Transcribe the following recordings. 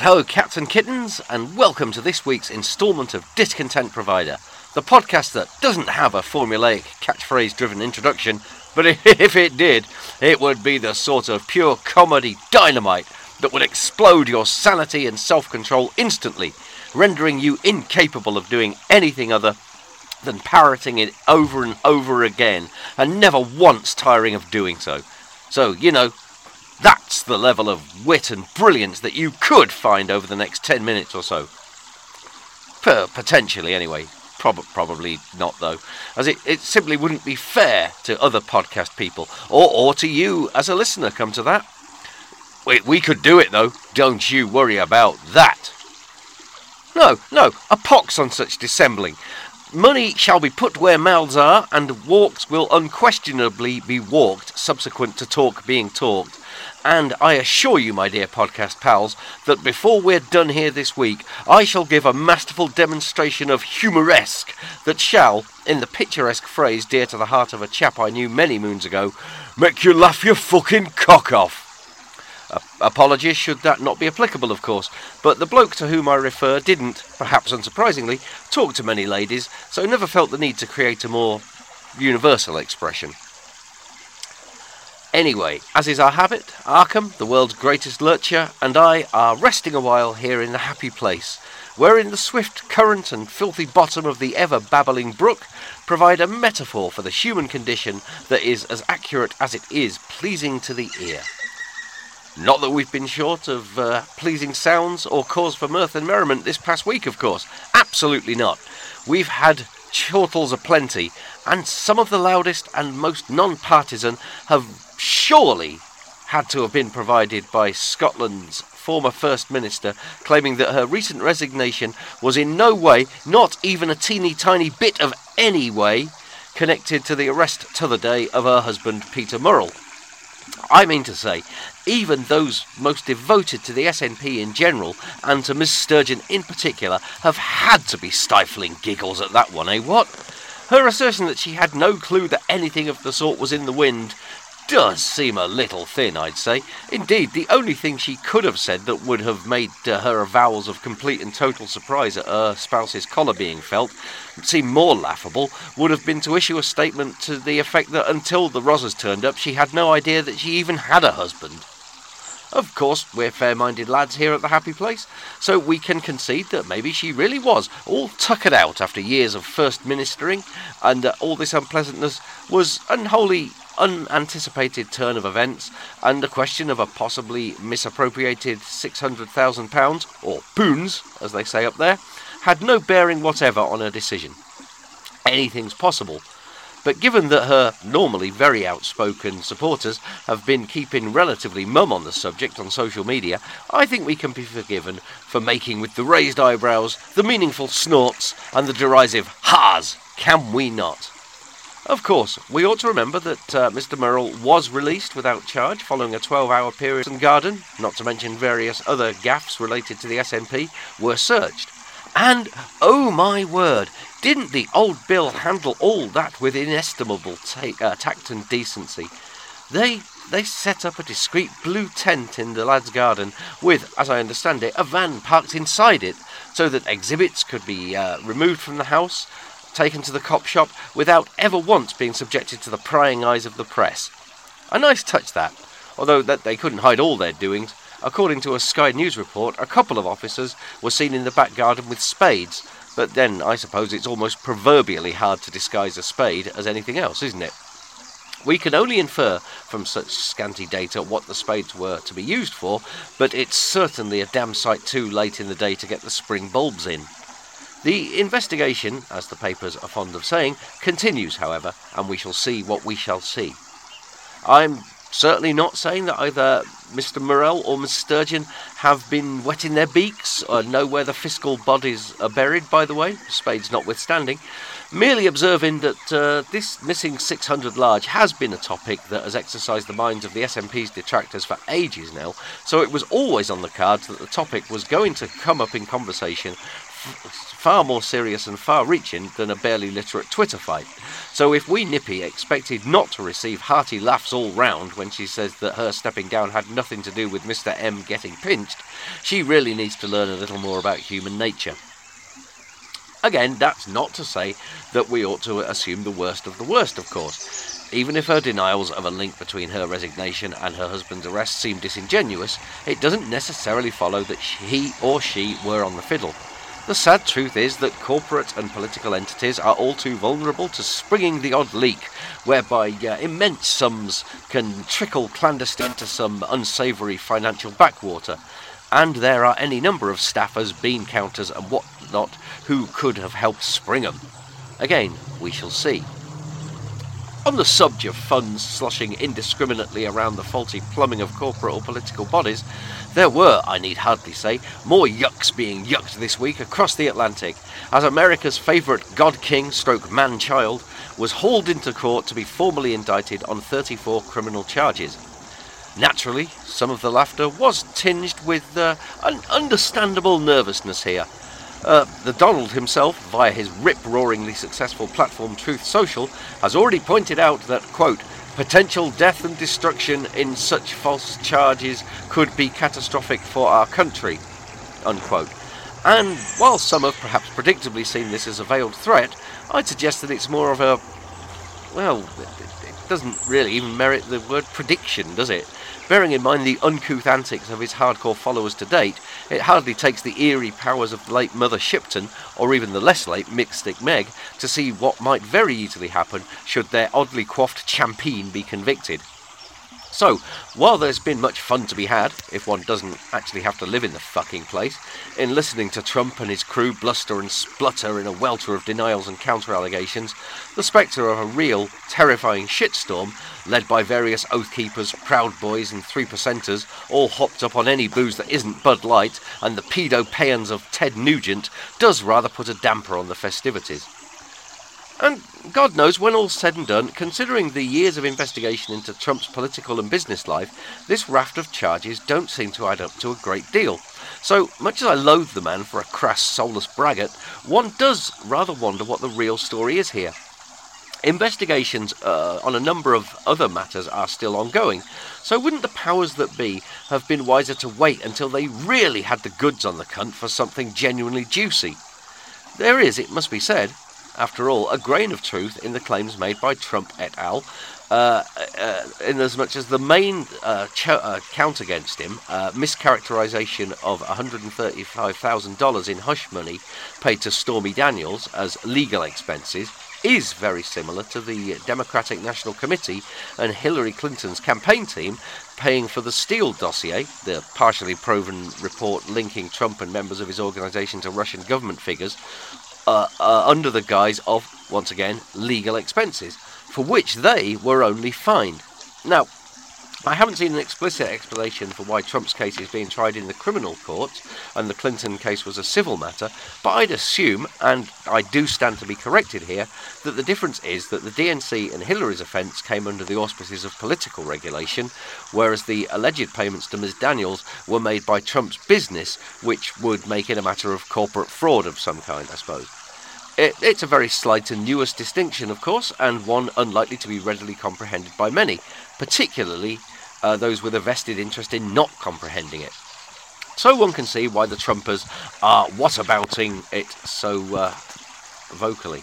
What ho, cats and kittens, and welcome to this week's instalment of Discontent Provider, the podcast that doesn't have a formulaic catchphrase driven introduction, but if it did, it would be the sort of pure comedy dynamite that would explode your sanity and self control instantly, rendering you incapable of doing anything other than parroting it over and over again, and never once tiring of doing so. So, you know, that's the level of wit and brilliance that you could find over the next 10 minutes or so. Per- potentially, anyway. Prob- probably not, though, as it, it simply wouldn't be fair to other podcast people, or, or to you as a listener, come to that. We, we could do it, though. Don't you worry about that. No, no, a pox on such dissembling. Money shall be put where mouths are, and walks will unquestionably be walked subsequent to talk being talked. And I assure you, my dear podcast pals, that before we're done here this week, I shall give a masterful demonstration of humoresque that shall, in the picturesque phrase dear to the heart of a chap I knew many moons ago, make you laugh your fucking cock off. Apologies should that not be applicable, of course, but the bloke to whom I refer didn't, perhaps unsurprisingly, talk to many ladies, so never felt the need to create a more universal expression. Anyway, as is our habit, Arkham, the world's greatest lurcher, and I are resting a while here in the happy place, wherein the swift current and filthy bottom of the ever babbling brook provide a metaphor for the human condition that is as accurate as it is pleasing to the ear. Not that we've been short of uh, pleasing sounds or cause for mirth and merriment this past week, of course. Absolutely not. We've had chortles aplenty, and some of the loudest and most non partisan have surely had to have been provided by Scotland's former First Minister, claiming that her recent resignation was in no way, not even a teeny tiny bit of any way, connected to the arrest to the day of her husband Peter Murrell. I mean to say, even those most devoted to the SNP in general, and to Miss Sturgeon in particular, have had to be stifling giggles at that one, eh? What? Her assertion that she had no clue that anything of the sort was in the wind does seem a little thin, I'd say. Indeed, the only thing she could have said that would have made uh, her avowals of complete and total surprise at her spouse's collar being felt seem more laughable would have been to issue a statement to the effect that until the Rozzers turned up, she had no idea that she even had a husband. Of course, we're fair minded lads here at the happy place, so we can concede that maybe she really was all tuckered out after years of first ministering, and uh, all this unpleasantness was unholy unanticipated turn of events and the question of a possibly misappropriated £600,000, or poons, as they say up there, had no bearing whatever on her decision. Anything's possible. But given that her normally very outspoken supporters have been keeping relatively mum on the subject on social media, I think we can be forgiven for making with the raised eyebrows, the meaningful snorts, and the derisive ha's, can we not? Of course, we ought to remember that uh, Mr. Murrell was released without charge following a 12 hour period in Garden, not to mention various other gaffes related to the SNP, were searched. And, oh my word, didn't the old Bill handle all that with inestimable ta- uh, tact and decency? They they set up a discreet blue tent in the lad's garden with, as I understand it, a van parked inside it so that exhibits could be uh, removed from the house, taken to the cop shop, without ever once being subjected to the prying eyes of the press. A nice touch that, although that they couldn't hide all their doings. According to a Sky News report, a couple of officers were seen in the back garden with spades, but then I suppose it's almost proverbially hard to disguise a spade as anything else, isn't it? We can only infer from such scanty data what the spades were to be used for, but it's certainly a damn sight too late in the day to get the spring bulbs in. The investigation, as the papers are fond of saying, continues, however, and we shall see what we shall see. I'm certainly not saying that either Mr. Murrell or Miss Sturgeon have been wetting their beaks or know where the fiscal bodies are buried, by the way, spades notwithstanding. Merely observing that uh, this missing 600 large has been a topic that has exercised the minds of the SNP's detractors for ages now, so it was always on the cards that the topic was going to come up in conversation far more serious and far reaching than a barely literate Twitter fight. So if wee Nippy expected not to receive hearty laughs all round when she says that her stepping down had nothing to do with Mr. M getting pinched, she really needs to learn a little more about human nature. Again, that's not to say that we ought to assume the worst of the worst, of course. Even if her denials of a link between her resignation and her husband's arrest seem disingenuous, it doesn't necessarily follow that he or she were on the fiddle. The sad truth is that corporate and political entities are all too vulnerable to springing the odd leak, whereby uh, immense sums can trickle clandestine to some unsavoury financial backwater. And there are any number of staffers, bean counters, and whatnot who could have helped spring 'em. Again, we shall see. On the subject of funds sloshing indiscriminately around the faulty plumbing of corporate or political bodies, there were, I need hardly say, more yucks being yucked this week across the Atlantic, as America's favourite God King stroke man child was hauled into court to be formally indicted on 34 criminal charges. Naturally, some of the laughter was tinged with uh, an understandable nervousness here. Uh, the Donald himself, via his rip-roaringly successful platform Truth Social, has already pointed out that, quote, potential death and destruction in such false charges could be catastrophic for our country, unquote. And while some have perhaps predictably seen this as a veiled threat, I'd suggest that it's more of a, well, it doesn't really even merit the word prediction, does it? Bearing in mind the uncouth antics of his hardcore followers to date, it hardly takes the eerie powers of the late Mother Shipton, or even the less late Mystic Meg, to see what might very easily happen should their oddly coiffed champeen be convicted. So, while there's been much fun to be had, if one doesn't actually have to live in the fucking place, in listening to Trump and his crew bluster and splutter in a welter of denials and counter allegations, the spectre of a real, terrifying shitstorm, led by various oath keepers, proud boys, and three percenters, all hopped up on any booze that isn't Bud Light, and the pedo peons of Ted Nugent, does rather put a damper on the festivities. And God knows, when all's said and done, considering the years of investigation into Trump's political and business life, this raft of charges don't seem to add up to a great deal. So, much as I loathe the man for a crass, soulless braggart, one does rather wonder what the real story is here. Investigations uh, on a number of other matters are still ongoing, so wouldn't the powers that be have been wiser to wait until they really had the goods on the cunt for something genuinely juicy? There is, it must be said, after all, a grain of truth in the claims made by Trump et al. Uh, uh, in as much as the main uh, uh, count against him, uh, mischaracterization of $135,000 in hush money paid to Stormy Daniels as legal expenses, is very similar to the Democratic National Committee and Hillary Clinton's campaign team paying for the Steele dossier, the partially proven report linking Trump and members of his organization to Russian government figures, uh, uh, under the guise of, once again, legal expenses, for which they were only fined. Now, I haven't seen an explicit explanation for why Trump's case is being tried in the criminal courts and the Clinton case was a civil matter, but I'd assume, and I do stand to be corrected here, that the difference is that the DNC and Hillary's offence came under the auspices of political regulation, whereas the alleged payments to Ms. Daniels were made by Trump's business, which would make it a matter of corporate fraud of some kind, I suppose. It, it's a very slight and newest distinction, of course, and one unlikely to be readily comprehended by many, particularly uh, those with a vested interest in not comprehending it. So one can see why the Trumpers are whatabouting it so uh, vocally.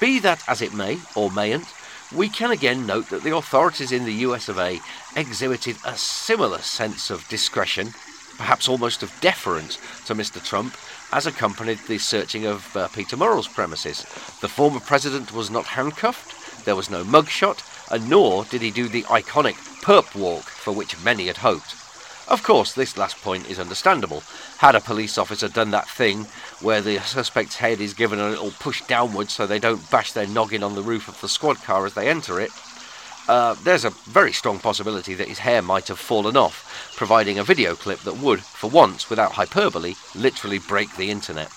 Be that as it may, or mayn't, we can again note that the authorities in the US of A exhibited a similar sense of discretion, perhaps almost of deference, to Mr. Trump as accompanied the searching of uh, Peter Murrell's premises. The former president was not handcuffed, there was no mugshot, and nor did he do the iconic perp walk for which many had hoped. Of course, this last point is understandable. Had a police officer done that thing where the suspect's head is given a little push downwards so they don't bash their noggin on the roof of the squad car as they enter it, uh, there's a very strong possibility that his hair might have fallen off, providing a video clip that would, for once, without hyperbole, literally break the internet.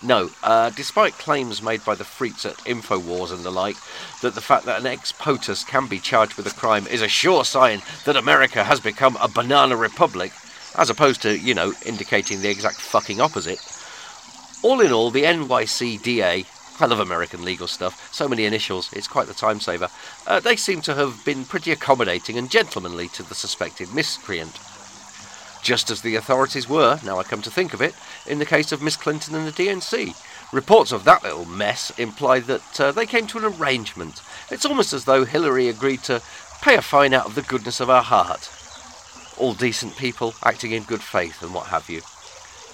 No, uh, despite claims made by the freaks at InfoWars and the like that the fact that an ex POTUS can be charged with a crime is a sure sign that America has become a banana republic, as opposed to, you know, indicating the exact fucking opposite, All in all, the NYCDA, I love American legal stuff, so many initials, it's quite the time saver, uh, they seem to have been pretty accommodating and gentlemanly to the suspected miscreant. Just as the authorities were, now I come to think of it, in the case of Miss Clinton and the DNC. Reports of that little mess imply that uh, they came to an arrangement. It's almost as though Hillary agreed to pay a fine out of the goodness of her heart. All decent people acting in good faith and what have you.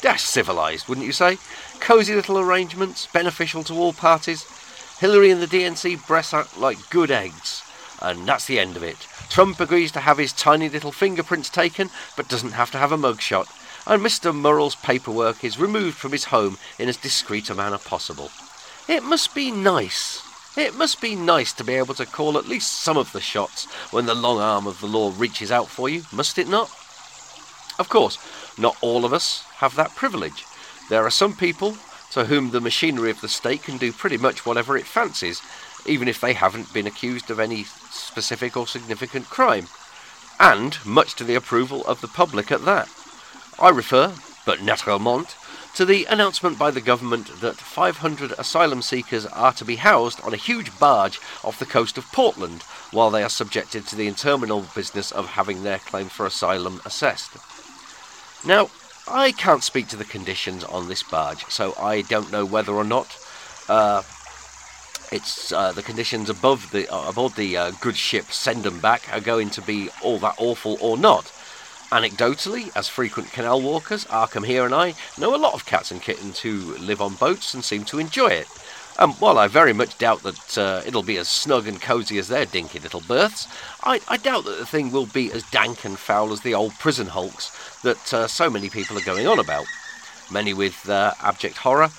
Dash civilised, wouldn't you say? Cosy little arrangements, beneficial to all parties. Hillary and the DNC breast out like good eggs. And that's the end of it. Trump agrees to have his tiny little fingerprints taken, but doesn't have to have a mugshot and Mr. Murrell's paperwork is removed from his home in as discreet a manner possible. It must be nice. It must be nice to be able to call at least some of the shots when the long arm of the law reaches out for you, must it not? Of course, not all of us have that privilege. There are some people to whom the machinery of the state can do pretty much whatever it fancies, even if they haven't been accused of any specific or significant crime, and much to the approval of the public at that. I refer, but naturellement, to the announcement by the government that 500 asylum seekers are to be housed on a huge barge off the coast of Portland while they are subjected to the interminable business of having their claim for asylum assessed. Now, I can't speak to the conditions on this barge, so I don't know whether or not uh, it's uh, the conditions above the uh, aboard the uh, good ship send them back are going to be all that awful or not. Anecdotally, as frequent canal walkers, Arkham here and I know a lot of cats and kittens who live on boats and seem to enjoy it. And while I very much doubt that uh, it'll be as snug and cosy as their dinky little berths, I, I, doubt that the thing will be as dank and foul as the old prison hulks that uh, so many people are going on about. Many with uh, abject horror,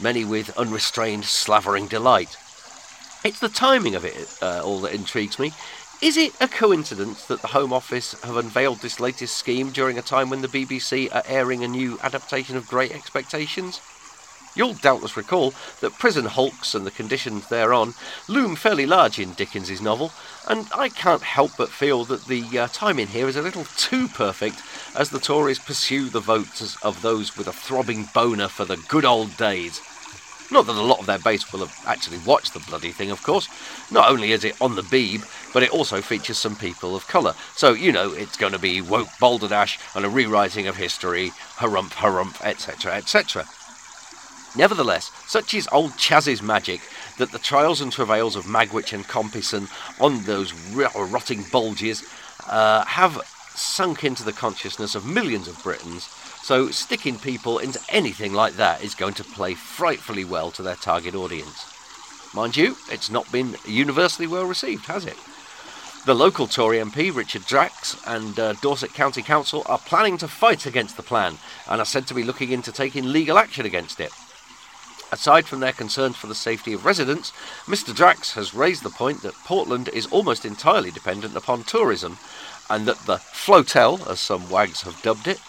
many with unrestrained slavering delight. It's the timing of it uh, all that intrigues me. Is it a coincidence that the Home Office have unveiled this latest scheme during a time when the BBC are airing a new adaptation of Great Expectations? You'll doubtless recall that prison hulks and the conditions thereon loom fairly large in Dickens's novel, and I can't help but feel that the uh, timing here is a little too perfect as the Tories pursue the votes of those with a throbbing boner for the good old days. Not that a lot of their base will have actually watched the bloody thing, of course. Not only is it on the Beeb, but it also features some people of colour. So, you know, it's going to be woke balderdash and a rewriting of history, harump, harump, etc., etc. Nevertheless, such is old Chaz's magic that the trials and travails of Magwitch and Compeyson on those rotting bulges uh, have sunk into the consciousness of millions of Britons so sticking people into anything like that is going to play frightfully well to their target audience. Mind you, it's not been universally well received, has it? The local Tory MP, Richard Drax, and uh, Dorset County Council are planning to fight against the plan and are said to be looking into taking legal action against it. Aside from their concerns for the safety of residents, Mr. Drax has raised the point that Portland is almost entirely dependent upon tourism, and that the flotel, as some wags have dubbed it,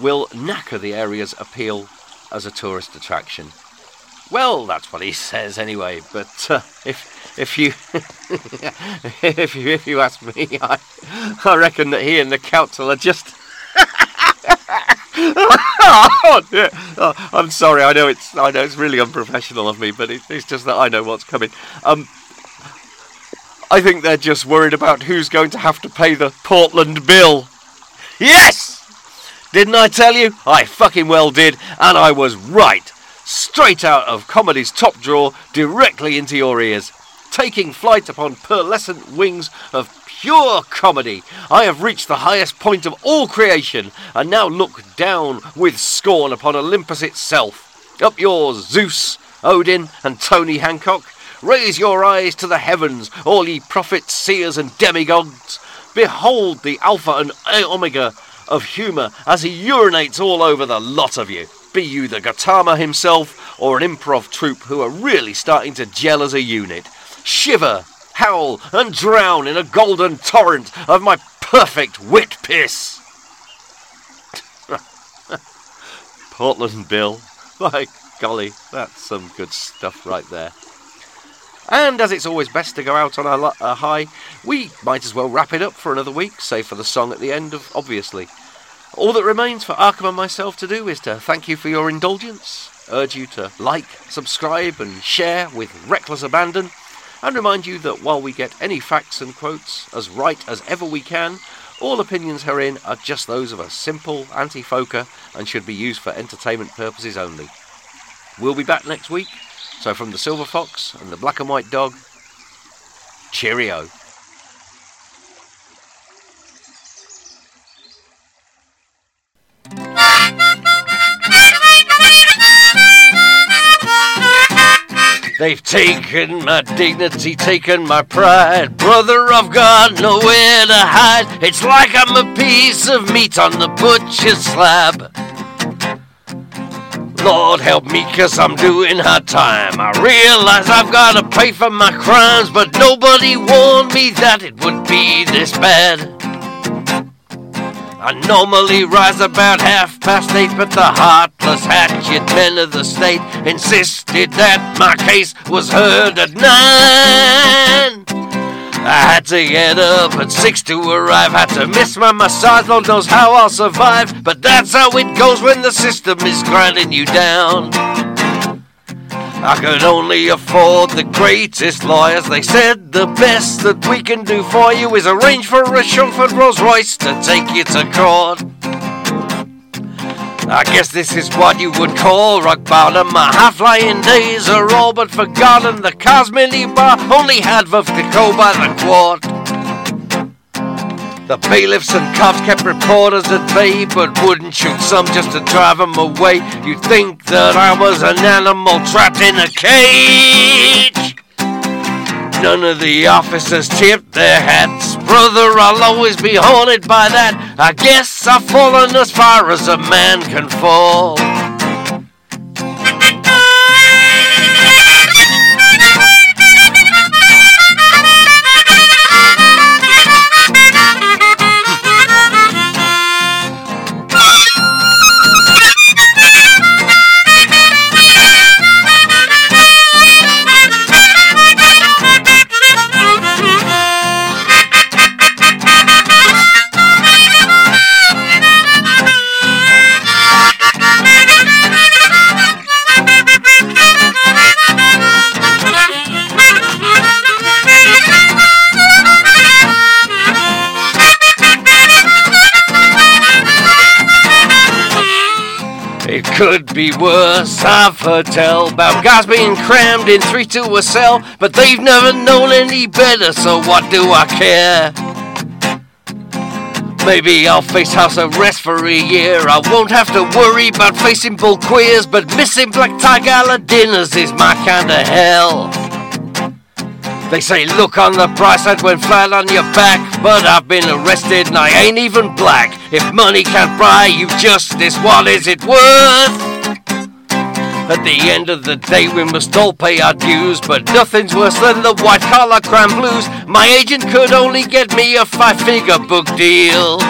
will knacker the area's appeal as a tourist attraction. Well, that's what he says anyway. But uh, if if you if you if you ask me, I I reckon that he and the council are just. oh, oh, I'm sorry. I know it's I know it's really unprofessional of me, but it, it's just that I know what's coming. Um, I think they're just worried about who's going to have to pay the Portland bill. Yes. Didn't I tell you? I fucking well did, and I was right. Straight out of comedy's top drawer, directly into your ears. Taking flight upon pearlescent wings of pure comedy, I have reached the highest point of all creation, and now look down with scorn upon Olympus itself. Up yours, Zeus, Odin, and Tony Hancock. Raise your eyes to the heavens, all ye prophets, seers, and demigods. Behold the Alpha and Omega of humour as he urinates all over the lot of you. Be you the Gautama himself or an improv troupe who are really starting to gel as a unit. Shiver, howl, and drown in a golden torrent of my perfect wit piss. Portland Bill. My golly, that's some good stuff right there. And as it's always best to go out on a, a, high, we might as well wrap it up for another week, save for the song at the end of obviously. All that remains for Arkham and myself to do is to thank you for your indulgence, urge you to like, subscribe, and share with reckless abandon, and remind you that while we get any facts and quotes as right as ever we can, all opinions herein are just those of a simple anti-foker and should be used for entertainment purposes only. We'll be back next week, so from the Silver Fox and the Black and White Dog, cheerio. They've taken my dignity, taken my pride. Brother, I've got nowhere to hide. It's like I'm a piece of meat on the butcher's slab. Lord help me, cause I'm doing hard time. I realize I've gotta pay for my crimes, but nobody warned me that it would be this bad. I normally rise about half past eight, but the heartless hatchet men of the state insisted that my case was heard at nine. I had to get up at six to arrive, had to miss my massage, Lord knows how I'll survive. But that's how it goes when the system is grinding you down. I could only afford the greatest lawyers. They said the best that we can do for you is arrange for a Shumford Rolls Royce to take you to court. I guess this is what you would call rock bottom. My half-lying days are all but forgotten. The Cars Bar only had Clicquot by the quart. The bailiffs and cops kept reporters at bay, but wouldn't shoot some just to drive them away. You'd think that I was an animal trapped in a cage. None of the officers tipped their hats. Brother, I'll always be haunted by that. I guess I've fallen as far as a man can fall. Be worse. I've heard tell about guys being crammed in three to a cell, but they've never known any better, so what do I care? Maybe I'll face house arrest for a year. I won't have to worry about facing bull queers, but missing black tie gala dinners is my kind of hell. They say look on the price that went flat on your back, but I've been arrested and I ain't even black. If money can't buy you justice, what is it worth? At the end of the day, we must all pay our dues, but nothing's worse than the white collar crime blues. My agent could only get me a five figure book deal.